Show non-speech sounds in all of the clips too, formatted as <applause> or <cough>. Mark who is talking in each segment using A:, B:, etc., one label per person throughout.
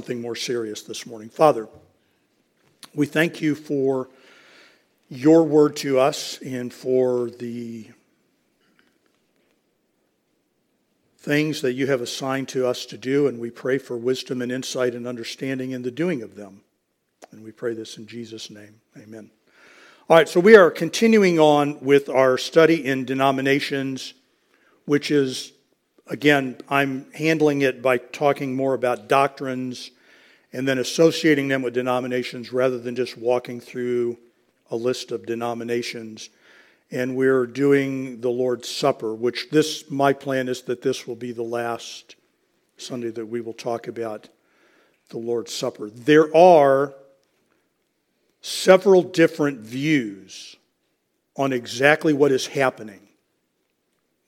A: something more serious this morning. Father, we thank you for your word to us and for the things that you have assigned to us to do, and we pray for wisdom and insight and understanding in the doing of them. And we pray this in Jesus' name. Amen. All right, so we are continuing on with our study in denominations, which is again, I'm handling it by talking more about doctrines and then associating them with denominations rather than just walking through a list of denominations. And we're doing the Lord's Supper, which this, my plan is that this will be the last Sunday that we will talk about the Lord's Supper. There are several different views on exactly what is happening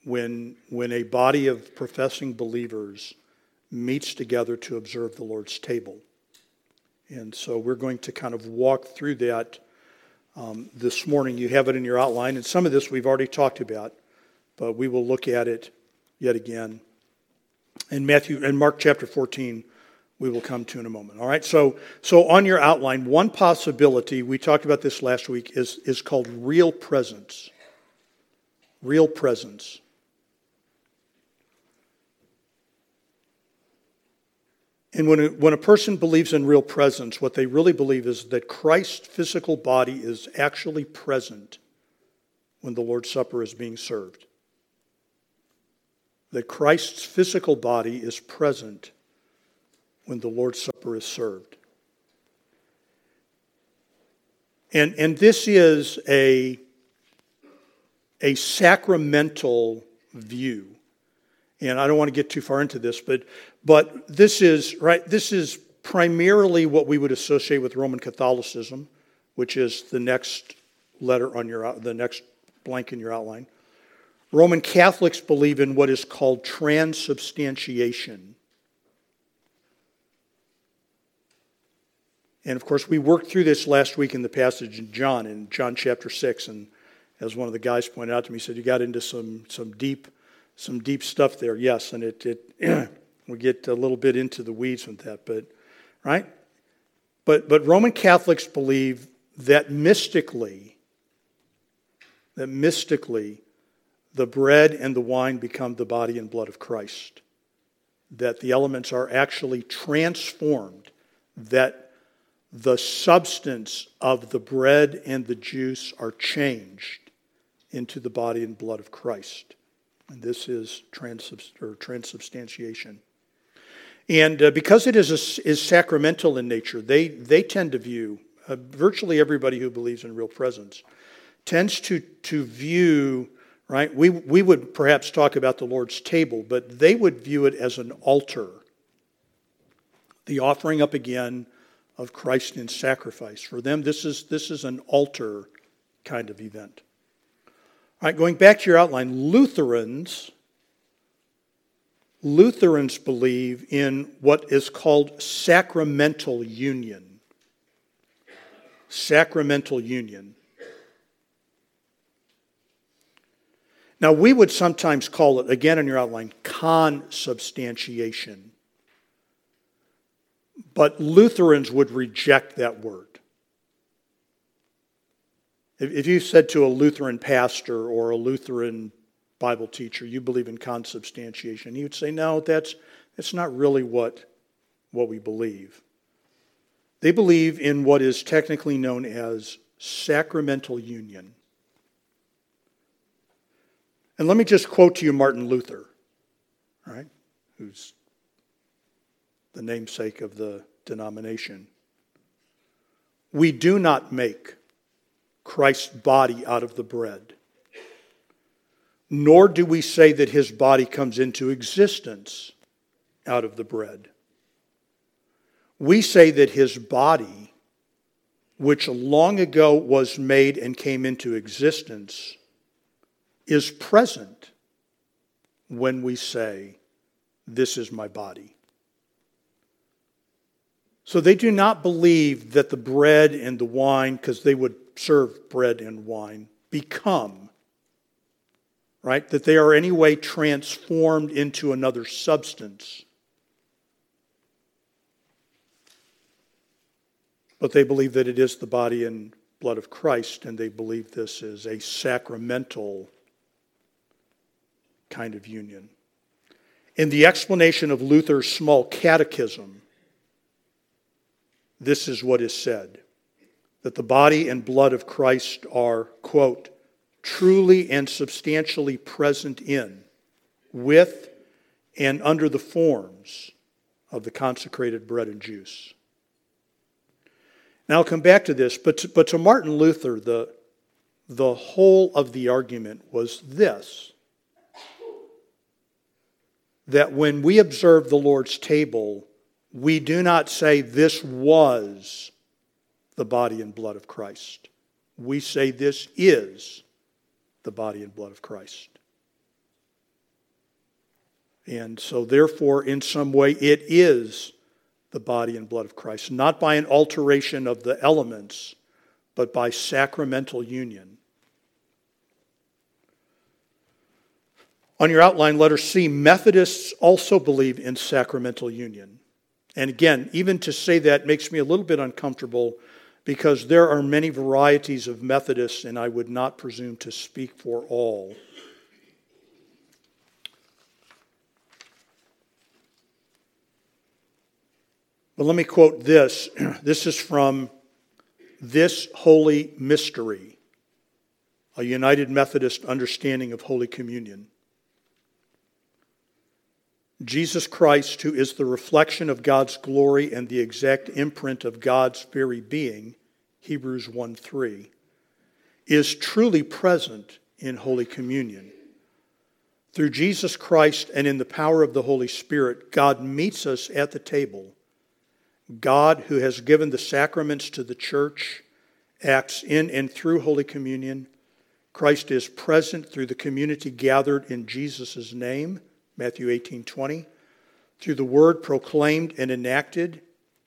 A: when, when a body of professing believers meets together to observe the Lord's table. And so we're going to kind of walk through that um, this morning. You have it in your outline, and some of this we've already talked about, but we will look at it yet again. In Matthew and Mark chapter 14, we will come to in a moment. All right, so so on your outline, one possibility we talked about this last week is is called real presence. Real presence. And when a, when a person believes in real presence, what they really believe is that Christ's physical body is actually present when the Lord's Supper is being served. That Christ's physical body is present when the Lord's Supper is served. And, and this is a, a sacramental view and I don't want to get too far into this, but but this is right. This is primarily what we would associate with Roman Catholicism, which is the next letter on your the next blank in your outline. Roman Catholics believe in what is called transubstantiation. And of course, we worked through this last week in the passage in John, in John chapter 6. And as one of the guys pointed out to me, he said, You got into some, some deep some deep stuff there, yes, and it, it <clears throat> we get a little bit into the weeds with that, but right? But but Roman Catholics believe that mystically, that mystically, the bread and the wine become the body and blood of Christ. That the elements are actually transformed, that the substance of the bread and the juice are changed into the body and blood of Christ. And this is transubstantiation. And uh, because it is, a, is sacramental in nature, they, they tend to view, uh, virtually everybody who believes in real presence tends to, to view, right? We, we would perhaps talk about the Lord's table, but they would view it as an altar. The offering up again of Christ in sacrifice. For them, this is, this is an altar kind of event. All right, going back to your outline, Lutherans Lutherans believe in what is called sacramental union. Sacramental union. Now, we would sometimes call it, again in your outline, consubstantiation. But Lutherans would reject that word. If you said to a Lutheran pastor or a Lutheran Bible teacher, you believe in consubstantiation, he would say, no, that's, that's not really what, what we believe. They believe in what is technically known as sacramental union. And let me just quote to you Martin Luther, right, who's the namesake of the denomination. We do not make Christ's body out of the bread. Nor do we say that his body comes into existence out of the bread. We say that his body, which long ago was made and came into existence, is present when we say, This is my body. So they do not believe that the bread and the wine, because they would serve bread and wine become, right? That they are anyway transformed into another substance. but they believe that it is the body and blood of Christ, and they believe this is a sacramental kind of union. In the explanation of Luther's small catechism, this is what is said that the body and blood of Christ are, quote, truly and substantially present in, with, and under the forms of the consecrated bread and juice. Now I'll come back to this, but to, but to Martin Luther, the, the whole of the argument was this that when we observe the Lord's table, we do not say, This was the body and blood of Christ. We say, This is the body and blood of Christ. And so, therefore, in some way, it is the body and blood of Christ, not by an alteration of the elements, but by sacramental union. On your outline, letter C, Methodists also believe in sacramental union. And again, even to say that makes me a little bit uncomfortable because there are many varieties of Methodists, and I would not presume to speak for all. But let me quote this. <clears throat> This is from This Holy Mystery, a United Methodist understanding of Holy Communion. Jesus Christ, who is the reflection of God's glory and the exact imprint of God's very being, Hebrews 1 3, is truly present in Holy Communion. Through Jesus Christ and in the power of the Holy Spirit, God meets us at the table. God, who has given the sacraments to the church, acts in and through Holy Communion. Christ is present through the community gathered in Jesus' name Matthew 18 20, through the word proclaimed and enacted,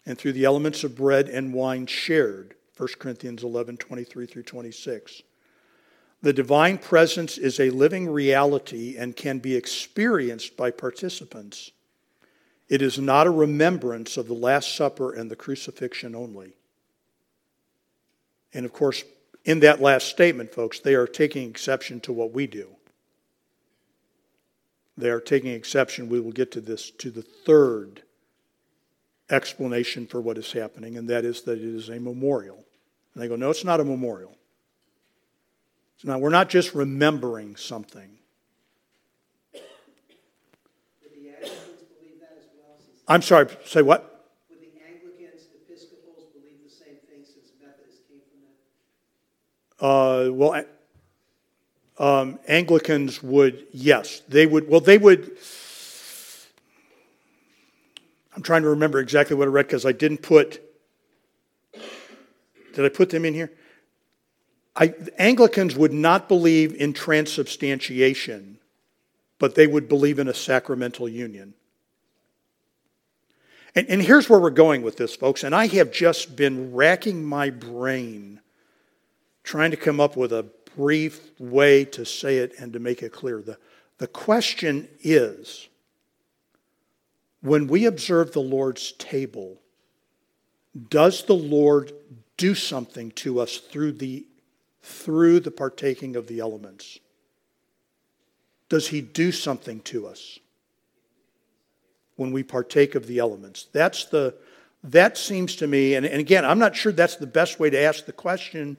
A: and through the elements of bread and wine shared. 1 Corinthians 11 23 through 26. The divine presence is a living reality and can be experienced by participants. It is not a remembrance of the Last Supper and the crucifixion only. And of course, in that last statement, folks, they are taking exception to what we do. They are taking exception. We will get to this, to the third explanation for what is happening, and that is that it is a memorial. And they go, no, it's not a memorial. It's not, we're not just remembering something. I'm sorry, say what?
B: Would the Anglicans, Episcopals believe the same thing since Methodists came from
A: that? Uh, well, um, Anglicans would, yes, they would, well, they would. I'm trying to remember exactly what I read because I didn't put, did I put them in here? I, Anglicans would not believe in transubstantiation, but they would believe in a sacramental union. And, and here's where we're going with this, folks. And I have just been racking my brain trying to come up with a brief way to say it and to make it clear. The, the question is when we observe the Lord's table, does the Lord do something to us through the, through the partaking of the elements? Does he do something to us when we partake of the elements? That's the, that seems to me, and, and again, I'm not sure that's the best way to ask the question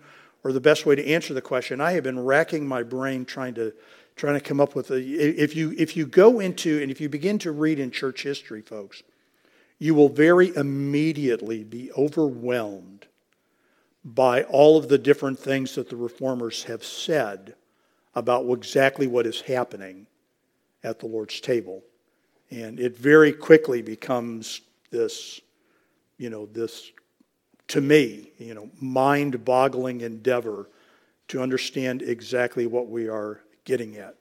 A: or the best way to answer the question. I have been racking my brain trying to trying to come up with a if you if you go into and if you begin to read in church history, folks, you will very immediately be overwhelmed by all of the different things that the reformers have said about exactly what is happening at the Lord's table. And it very quickly becomes this, you know, this to me, you know, mind boggling endeavor to understand exactly what we are getting at.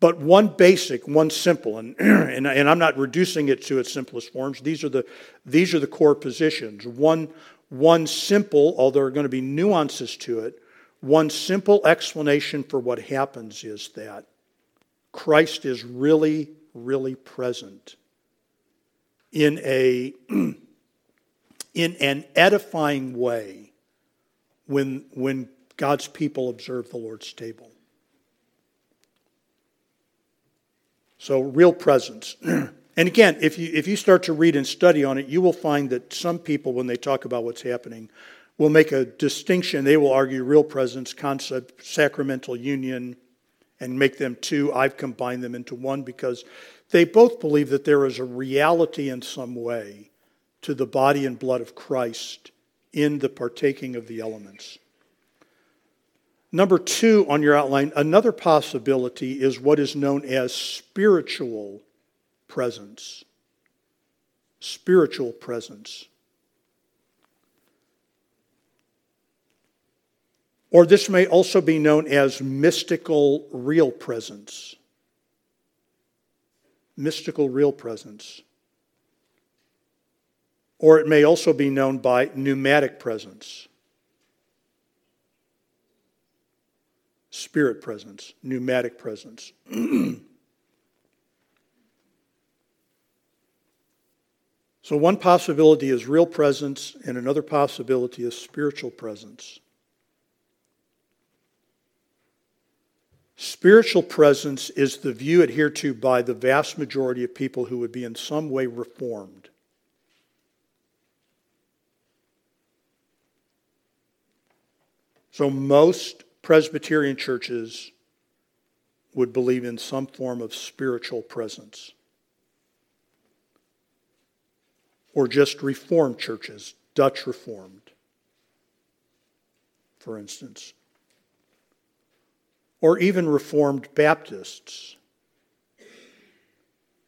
A: But one basic, one simple, and, <clears throat> and, and, I'm not reducing it to its simplest forms. These are the, these are the core positions. One, one simple, although there are going to be nuances to it, one simple explanation for what happens is that Christ is really, really present in a <clears throat> in an edifying way when, when God's people observe the Lord's table. So, real presence. <clears throat> and again, if you, if you start to read and study on it, you will find that some people, when they talk about what's happening, will make a distinction. They will argue real presence, concept, sacramental union, and make them two. I've combined them into one because they both believe that there is a reality in some way to the body and blood of Christ in the partaking of the elements. Number two on your outline, another possibility is what is known as spiritual presence. Spiritual presence. Or this may also be known as mystical real presence. Mystical real presence. Or it may also be known by pneumatic presence. Spirit presence, pneumatic presence. <clears throat> so, one possibility is real presence, and another possibility is spiritual presence. Spiritual presence is the view adhered to by the vast majority of people who would be in some way reformed. So, most Presbyterian churches would believe in some form of spiritual presence. Or just Reformed churches, Dutch Reformed, for instance or even Reformed Baptists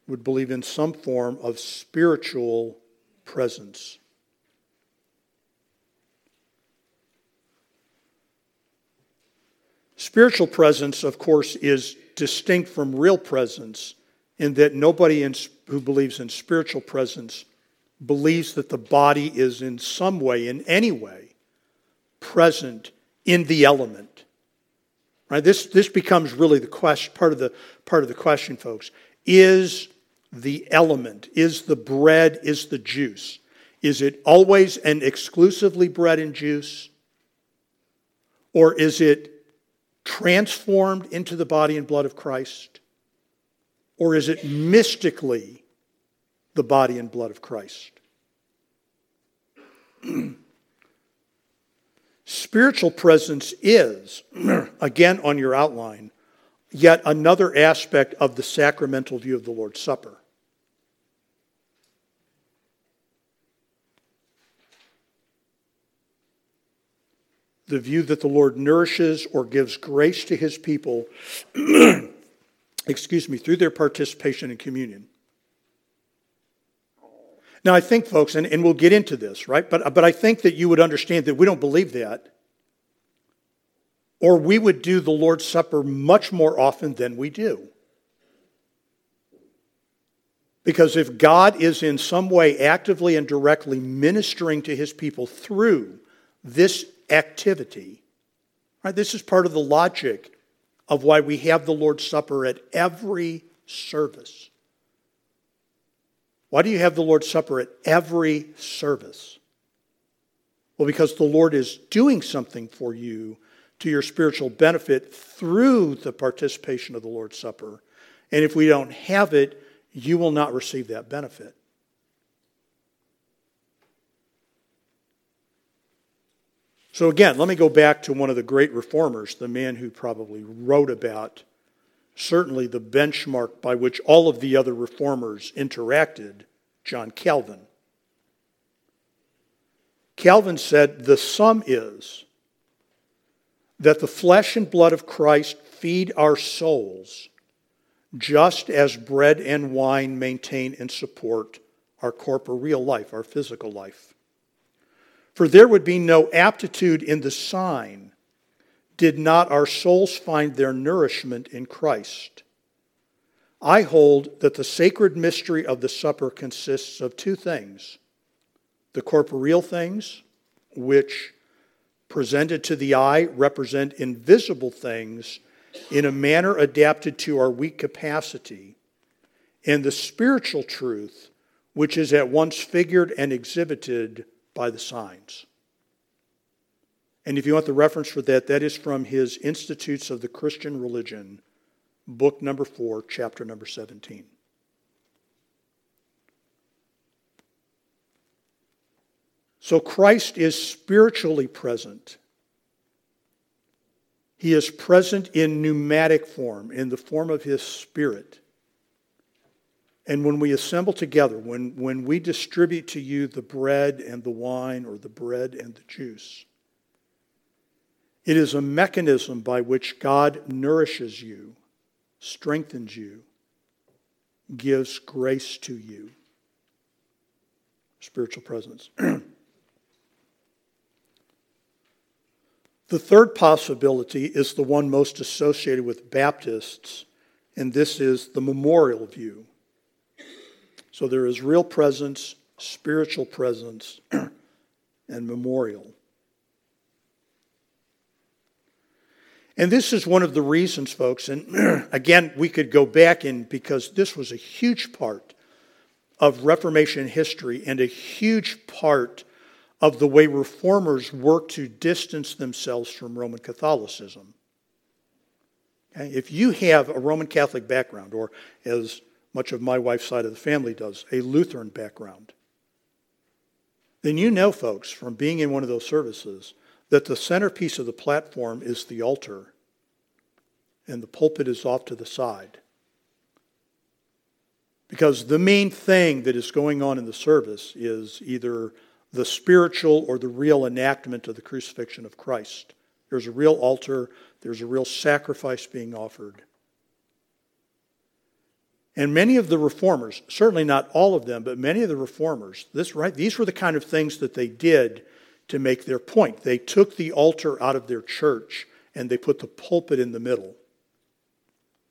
A: would believe in some form of spiritual presence. Spiritual presence, of course, is distinct from real presence in that nobody in, who believes in spiritual presence believes that the body is in some way, in any way, present in the element. Right? This, this becomes really the question, part of the, part of the question, folks. Is the element, is the bread, is the juice, is it always and exclusively bread and juice? Or is it transformed into the body and blood of Christ? Or is it mystically the body and blood of Christ? <clears throat> Spiritual presence is, <clears throat> again on your outline, yet another aspect of the sacramental view of the Lord's Supper. The view that the Lord nourishes or gives grace to his people, <clears throat> excuse me, through their participation in communion. Now, I think, folks, and, and we'll get into this, right? But, but I think that you would understand that we don't believe that, or we would do the Lord's Supper much more often than we do. Because if God is in some way actively and directly ministering to his people through this activity, right, this is part of the logic of why we have the Lord's Supper at every service. Why do you have the Lord's Supper at every service? Well, because the Lord is doing something for you to your spiritual benefit through the participation of the Lord's Supper. And if we don't have it, you will not receive that benefit. So, again, let me go back to one of the great reformers, the man who probably wrote about certainly the benchmark by which all of the other reformers interacted, John Calvin. Calvin said, The sum is that the flesh and blood of Christ feed our souls, just as bread and wine maintain and support our corporeal life, our physical life. For there would be no aptitude in the sign did not our souls find their nourishment in Christ? I hold that the sacred mystery of the supper consists of two things the corporeal things, which presented to the eye represent invisible things in a manner adapted to our weak capacity, and the spiritual truth, which is at once figured and exhibited by the signs. And if you want the reference for that, that is from his Institutes of the Christian Religion, book number four, chapter number 17. So Christ is spiritually present. He is present in pneumatic form, in the form of his spirit. And when we assemble together, when, when we distribute to you the bread and the wine or the bread and the juice, it is a mechanism by which God nourishes you, strengthens you, gives grace to you. Spiritual presence. <clears throat> the third possibility is the one most associated with Baptists, and this is the memorial view. So there is real presence, spiritual presence, <clears throat> and memorial. And this is one of the reasons, folks, and <clears throat> again, we could go back in because this was a huge part of Reformation history and a huge part of the way reformers worked to distance themselves from Roman Catholicism. Okay? If you have a Roman Catholic background, or as much of my wife's side of the family does, a Lutheran background, then you know, folks, from being in one of those services, that the centerpiece of the platform is the altar and the pulpit is off to the side. Because the main thing that is going on in the service is either the spiritual or the real enactment of the crucifixion of Christ. There's a real altar, there's a real sacrifice being offered. And many of the reformers, certainly not all of them, but many of the reformers, this right, these were the kind of things that they did to make their point. They took the altar out of their church and they put the pulpit in the middle.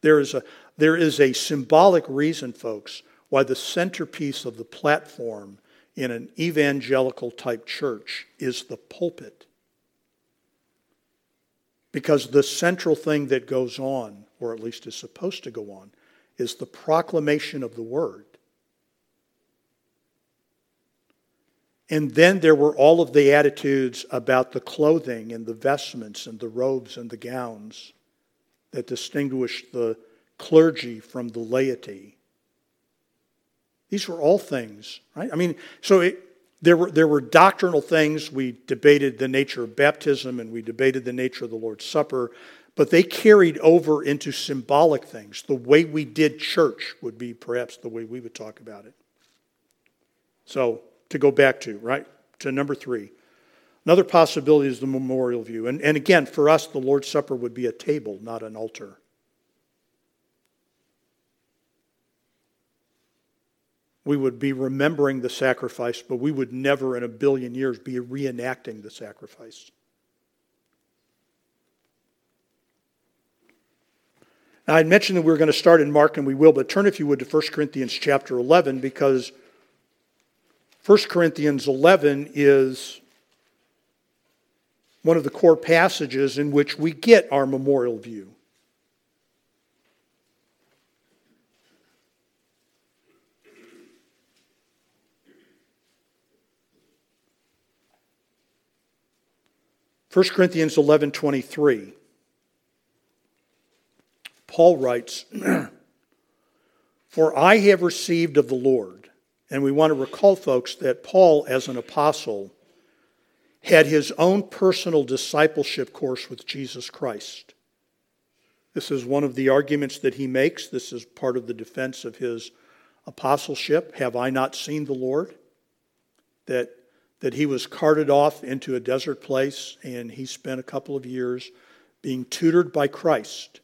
A: There is a, there is a symbolic reason, folks, why the centerpiece of the platform in an evangelical type church is the pulpit. Because the central thing that goes on, or at least is supposed to go on, is the proclamation of the word. And then there were all of the attitudes about the clothing and the vestments and the robes and the gowns that distinguished the clergy from the laity. These were all things, right? I mean, so it, there, were, there were doctrinal things. We debated the nature of baptism and we debated the nature of the Lord's Supper, but they carried over into symbolic things. The way we did church would be perhaps the way we would talk about it. So, to go back to, right, to number three. Another possibility is the memorial view. And, and again, for us, the Lord's Supper would be a table, not an altar. We would be remembering the sacrifice, but we would never in a billion years be reenacting the sacrifice. Now, I mentioned that we were going to start in Mark, and we will, but turn, if you would, to 1 Corinthians chapter 11, because 1 Corinthians 11 is one of the core passages in which we get our memorial view. First Corinthians 11 23. Paul writes, <clears throat> For I have received of the Lord. And we want to recall, folks, that Paul, as an apostle, had his own personal discipleship course with Jesus Christ. This is one of the arguments that he makes. This is part of the defense of his apostleship. Have I not seen the Lord? That, that he was carted off into a desert place and he spent a couple of years being tutored by Christ.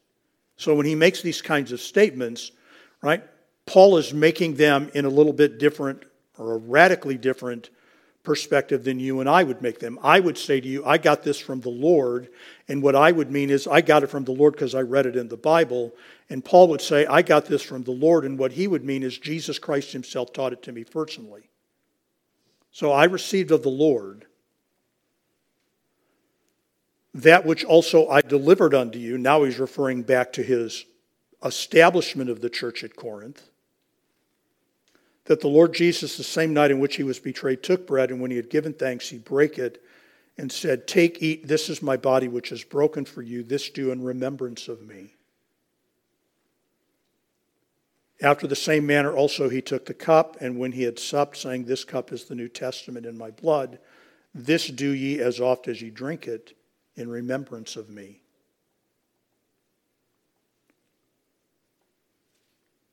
A: So when he makes these kinds of statements, right, Paul is making them in a little bit different or a radically different perspective than you and I would make them. I would say to you, I got this from the Lord. And what I would mean is, I got it from the Lord because I read it in the Bible. And Paul would say, I got this from the Lord. And what he would mean is, Jesus Christ himself taught it to me personally. So I received of the Lord that which also I delivered unto you. Now he's referring back to his establishment of the church at Corinth that the Lord Jesus, the same night in which he was betrayed, took bread, and when he had given thanks, he brake it and said, Take, eat, this is my body which is broken for you. This do in remembrance of me. After the same manner also he took the cup, and when he had supped, saying, This cup is the New Testament in my blood, this do ye as oft as ye drink it in remembrance of me.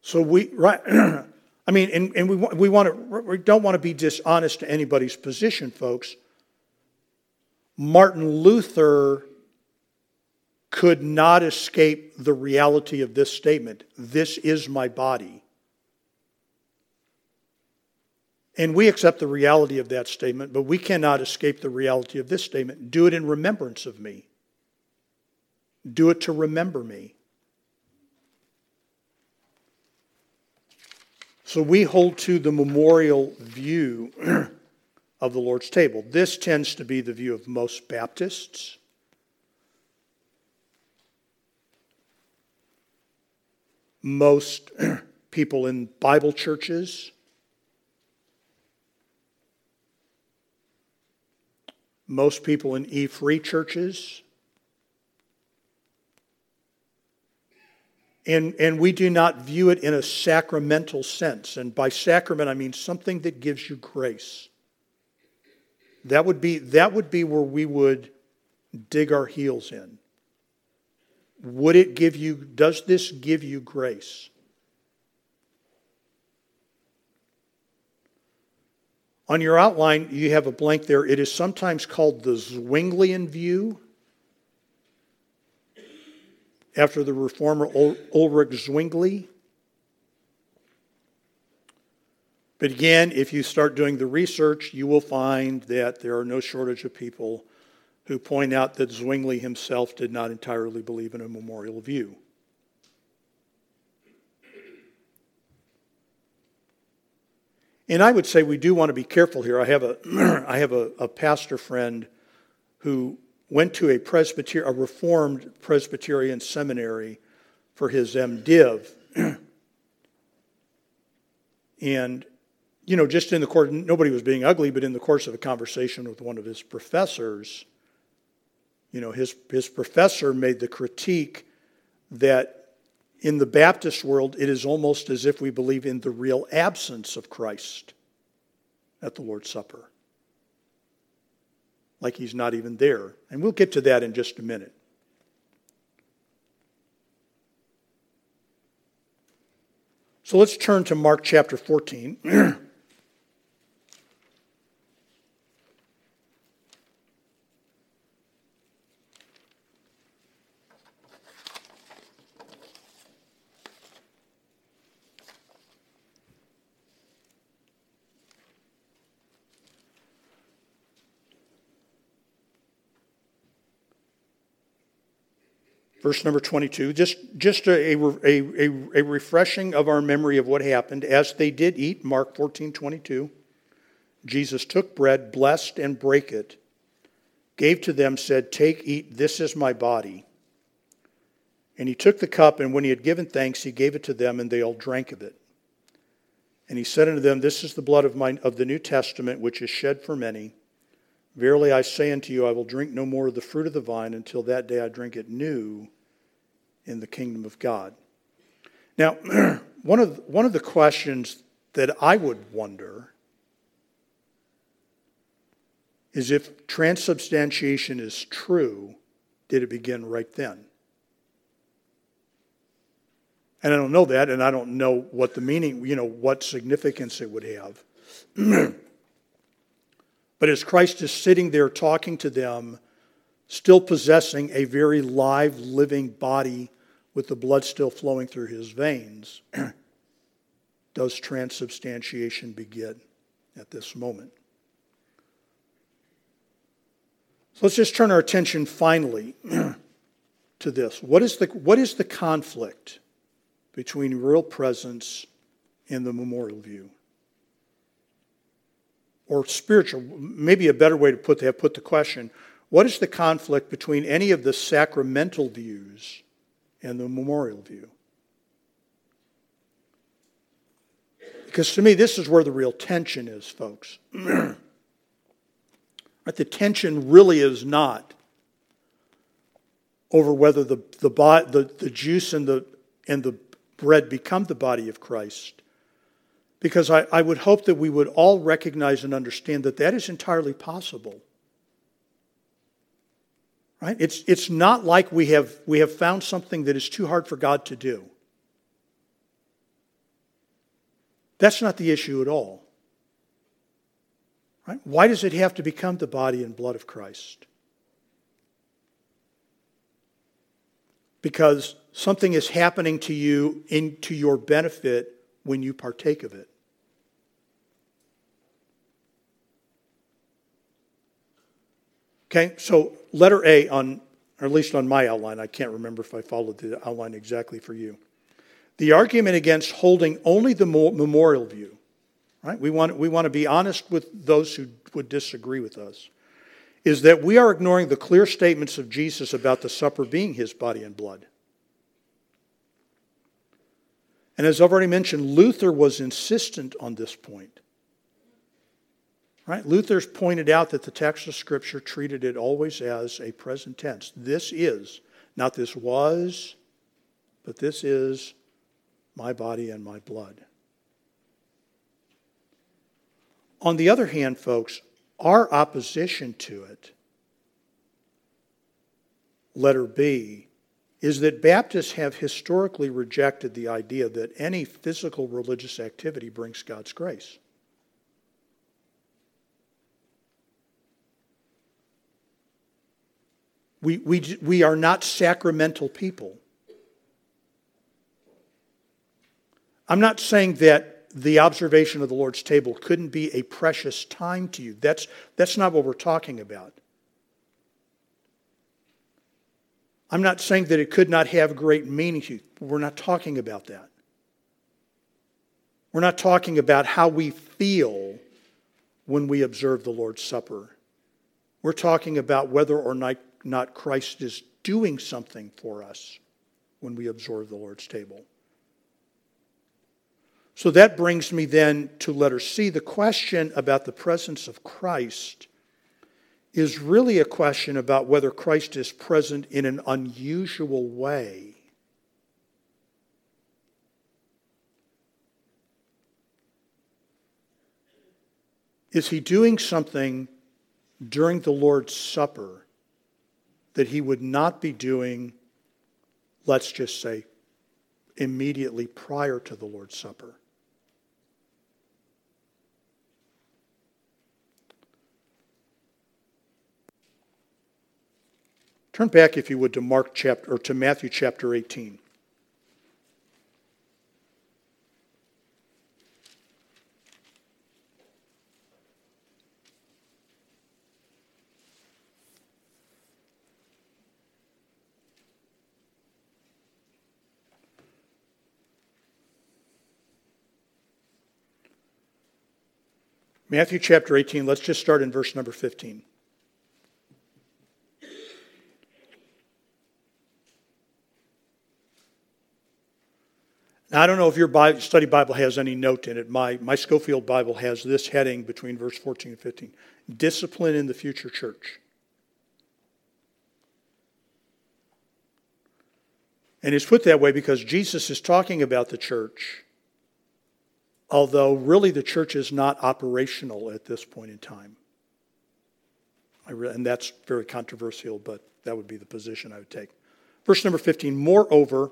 A: So we, right, <clears throat> I mean, and, and we, we, want to, we don't want to be dishonest to anybody's position, folks. Martin Luther could not escape the reality of this statement This is my body. And we accept the reality of that statement, but we cannot escape the reality of this statement. Do it in remembrance of me. Do it to remember me. So we hold to the memorial view <clears throat> of the Lord's table. This tends to be the view of most Baptists. Most <clears throat> people in Bible churches. Most people in E free churches. And, and we do not view it in a sacramental sense. And by sacrament, I mean something that gives you grace. That would be, that would be where we would dig our heels in. Would it give you, does this give you grace? On your outline, you have a blank there. It is sometimes called the Zwinglian view after the reformer Ulrich Zwingli. But again, if you start doing the research, you will find that there are no shortage of people who point out that Zwingli himself did not entirely believe in a memorial view. And I would say we do want to be careful here. I have a, <clears throat> I have a, a pastor friend who went to a Presbyterian, a Reformed Presbyterian seminary for his MDiv. <clears throat> and, you know, just in the course, nobody was being ugly, but in the course of a conversation with one of his professors, you know, his, his professor made the critique that in the Baptist world, it is almost as if we believe in the real absence of Christ at the Lord's Supper like he's not even there. And we'll get to that in just a minute. So let's turn to Mark chapter 14. <clears throat> verse number 22, just, just a, a, a, a, refreshing of our memory of what happened. As they did eat, Mark 14, 22, Jesus took bread, blessed and brake it, gave to them, said, Take, eat, this is my body. And he took the cup, and when he had given thanks, he gave it to them, and they all drank of it. And he said unto them, This is the blood of, my, of the New Testament, which is shed for many. Verily I say unto you, I will drink no more of the fruit of the vine until that day I drink it new in the kingdom of God. Now, <clears throat> one of, one of the questions that I would wonder is if transubstantiation is true, did it begin right then? And I don't know that, and I don't know what the meaning, you know, what significance it would have. <clears throat> but as Christ is sitting there talking to them, still possessing a very live, living body with the blood still flowing through his veins, <clears throat> does transubstantiation begin at this moment? So let's just turn our attention finally <clears throat> to this. What is, the, what is the conflict between real presence and the memorial view? Or spiritual, maybe a better way to put, that, put the question what is the conflict between any of the sacramental views and the memorial view. Because to me, this is where the real tension is, folks. <clears throat> right? The tension really is not over whether the, the, the, the juice and the, and the bread become the body of Christ. Because I, I would hope that we would all recognize and understand that that is entirely possible. Right? It's, it's not like we have, we have found something that is too hard for God to do. That's not the issue at all. Right? Why does it have to become the body and blood of Christ? Because something is happening to you in, to your benefit when you partake of it. Okay, so letter A on, or at least on my outline, I can't remember if I followed the outline exactly for you. The argument against holding only the memorial view, right? We want, we want to be honest with those who would disagree with us, is that we are ignoring the clear statements of Jesus about the supper being his body and blood. And as I've already mentioned, Luther was insistent on this point. Right? Luther's pointed out that the text of Scripture treated it always as a present tense. This is, not this was, but this is my body and my blood. On the other hand, folks, our opposition to it, letter B, is that Baptists have historically rejected the idea that any physical religious activity brings God's grace. We, we, we are not sacramental people. I'm not saying that the observation of the Lord's table couldn't be a precious time to you. That's, that's not what we're talking about. I'm not saying that it could not have great meaning to you. We're not talking about that. We're not talking about how we feel when we observe the Lord's Supper. We're talking about whether or not, not Christ is doing something for us when we observe the Lord's table. So that brings me then to letter C. The question about the presence of Christ is really a question about whether Christ is present in an unusual way. Is he doing something during the Lord's Supper that he would not be doing, let's just say, immediately prior to the Lord's Supper? Turn back, if you would, to Mark chapter or to Matthew chapter 18. Matthew chapter 18, let's just start in verse number 15. Now, I don't know if your Bible, study Bible has any note in it. My, my Scofield Bible has this heading between verse 14 and 15 Discipline in the future church. And it's put that way because Jesus is talking about the church, although really the church is not operational at this point in time. Re- and that's very controversial, but that would be the position I would take. Verse number 15 Moreover,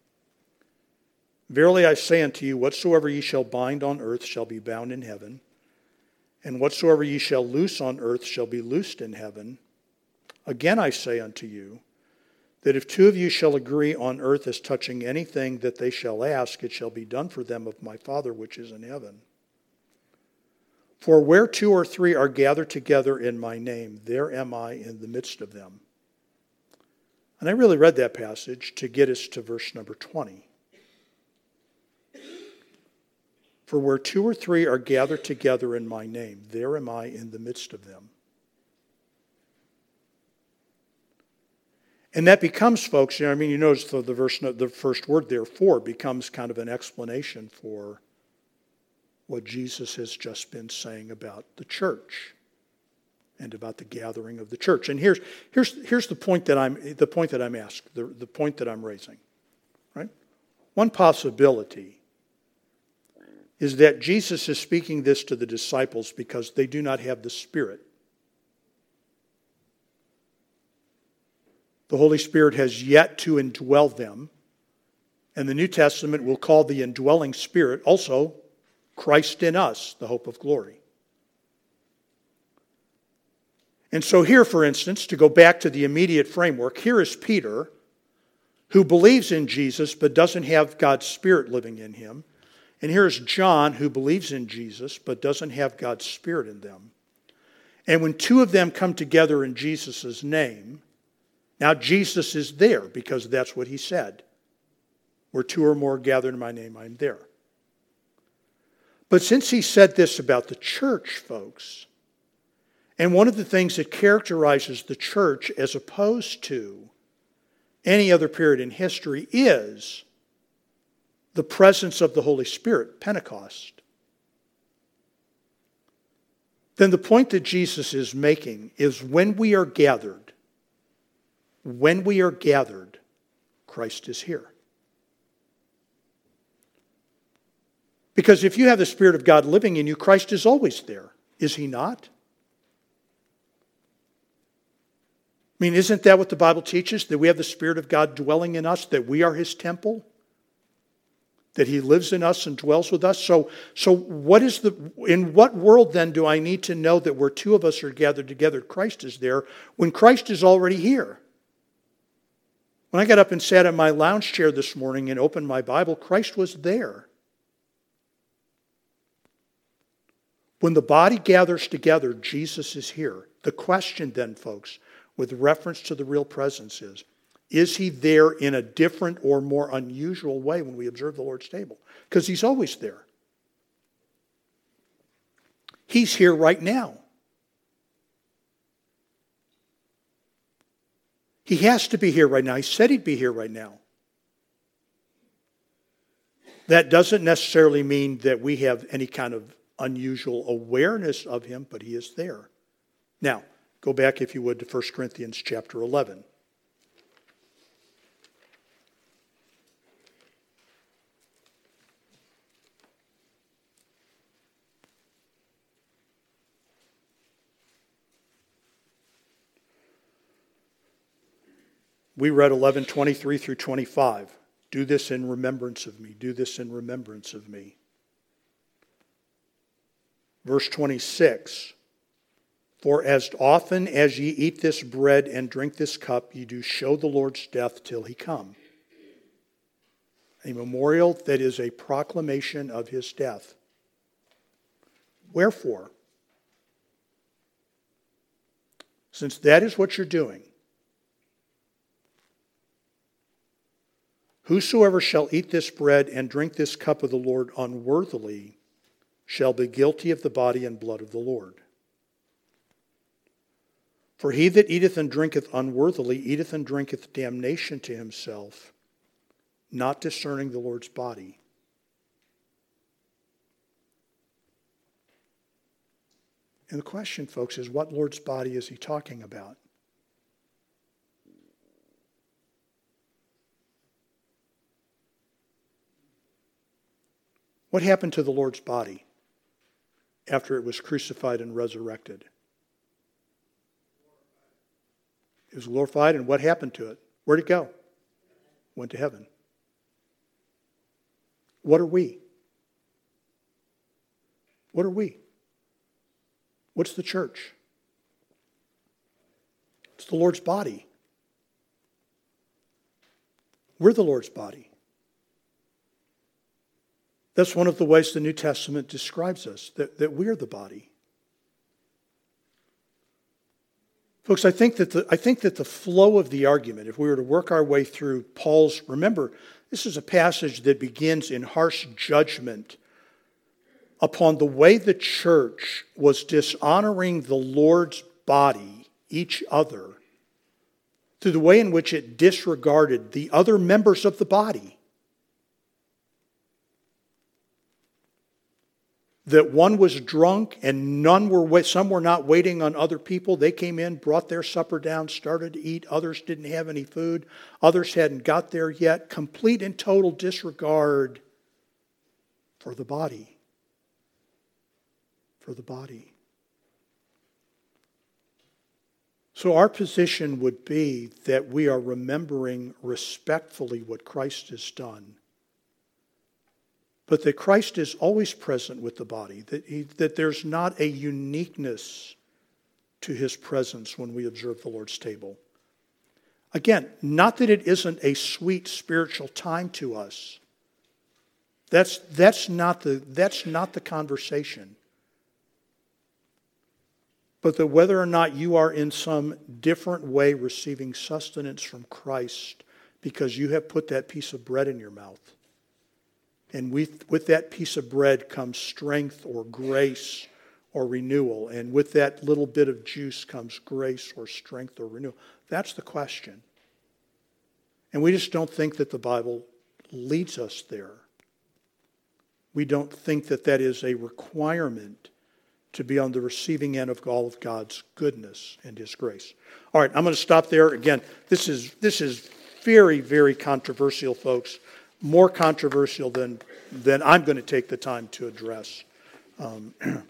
A: Verily I say unto you, whatsoever ye shall bind on earth shall be bound in heaven, and whatsoever ye shall loose on earth shall be loosed in heaven. Again I say unto you, that if two of you shall agree on earth as touching anything that they shall ask, it shall be done for them of my Father which is in heaven. For where two or three are gathered together in my name, there am I in the midst of them. And I really read that passage to get us to verse number 20. For where two or three are gathered together in my name, there am I in the midst of them. And that becomes, folks, you know, I mean, you notice the, the verse, the first word therefore, becomes kind of an explanation for what Jesus has just been saying about the church and about the gathering of the church. And here's, here's, here's the point that I'm the point that I'm asked, the, the point that I'm raising. Right? One possibility is that Jesus is speaking this to the disciples because they do not have the Spirit. The Holy Spirit has yet to indwell them. And the New Testament will call the indwelling Spirit also Christ in us, the hope of glory. And so, here, for instance, to go back to the immediate framework, here is Peter, who believes in Jesus but doesn't have God's Spirit living in him. And here's John, who believes in Jesus but doesn't have God's Spirit in them. And when two of them come together in Jesus' name, now Jesus is there because that's what he said. Where two or more gather in my name, I'm there. But since he said this about the church, folks, and one of the things that characterizes the church as opposed to any other period in history is the presence of the Holy Spirit, Pentecost. Then the point that Jesus is making is when we are gathered, when we are gathered, Christ is here. Because if you have the Spirit of God living in you, Christ is always there, is he not? I mean, isn't that what the Bible teaches? That we have the Spirit of God dwelling in us, that we are His temple, that He lives in us and dwells with us. So, so what is the, in what world then do I need to know that where two of us are gathered together, Christ is there, when Christ is already here? When I got up and sat in my lounge chair this morning and opened my Bible, Christ was there. When the body gathers together, Jesus is here. The question then, folks, with reference to the real presence is is he there in a different or more unusual way when we observe the Lord's table? Because he's always there. He's here right now. He has to be here right now. He said he'd be here right now. That doesn't necessarily mean that we have any kind of unusual awareness of him, but he is there. Now, Go back, if you would, to 1 Corinthians chapter 11. We read 11:23 through 25. Do this in remembrance of me. Do this in remembrance of me. Verse 26. For as often as ye eat this bread and drink this cup, ye do show the Lord's death till he come. A memorial that is a proclamation of his death. Wherefore, since that is what you're doing, whosoever shall eat this bread and drink this cup of the Lord unworthily shall be guilty of the body and blood of the Lord. For he that eateth and drinketh unworthily eateth and drinketh damnation to himself, not discerning the Lord's body. And the question, folks, is what Lord's body is he talking about? What happened to the Lord's body after it was crucified and resurrected? It was glorified, and what happened to it? Where'd it go? Went to heaven. What are we? What are we? What's the church? It's the Lord's body. We're the Lord's body. That's one of the ways the New Testament describes us, that, that we're the body. Folks, I think, that the, I think that the flow of the argument, if we were to work our way through Paul's, remember, this is a passage that begins in harsh judgment upon the way the church was dishonoring the Lord's body, each other, through the way in which it disregarded the other members of the body. That one was drunk and none were some were not waiting on other people. They came in brought their supper down started to eat. Others didn't have any food. Others hadn't got there yet. Complete and total disregard for the body. For the body. So our position would be that we are remembering respectfully what Christ has done but that Christ is always present with the body, that, he, that there's not a uniqueness to his presence when we observe the Lord's table. Again, not that it isn't a sweet spiritual time to us. That's, that's, not, the, that's not the conversation. But that whether or not you are in some different way receiving sustenance from Christ because you have put that piece of bread in your mouth and with, with that piece of bread comes strength or grace or renewal. And with that little bit of juice comes grace or strength or renewal. That's the question. And we just don't think that the Bible leads us there. We don't think that that is a requirement to be on the receiving end of all of God's goodness and His grace. All right, I'm going to stop there. Again, this is, this is very, very controversial, folks more controversial than, than I'm going to take the time to address. Um, <clears throat>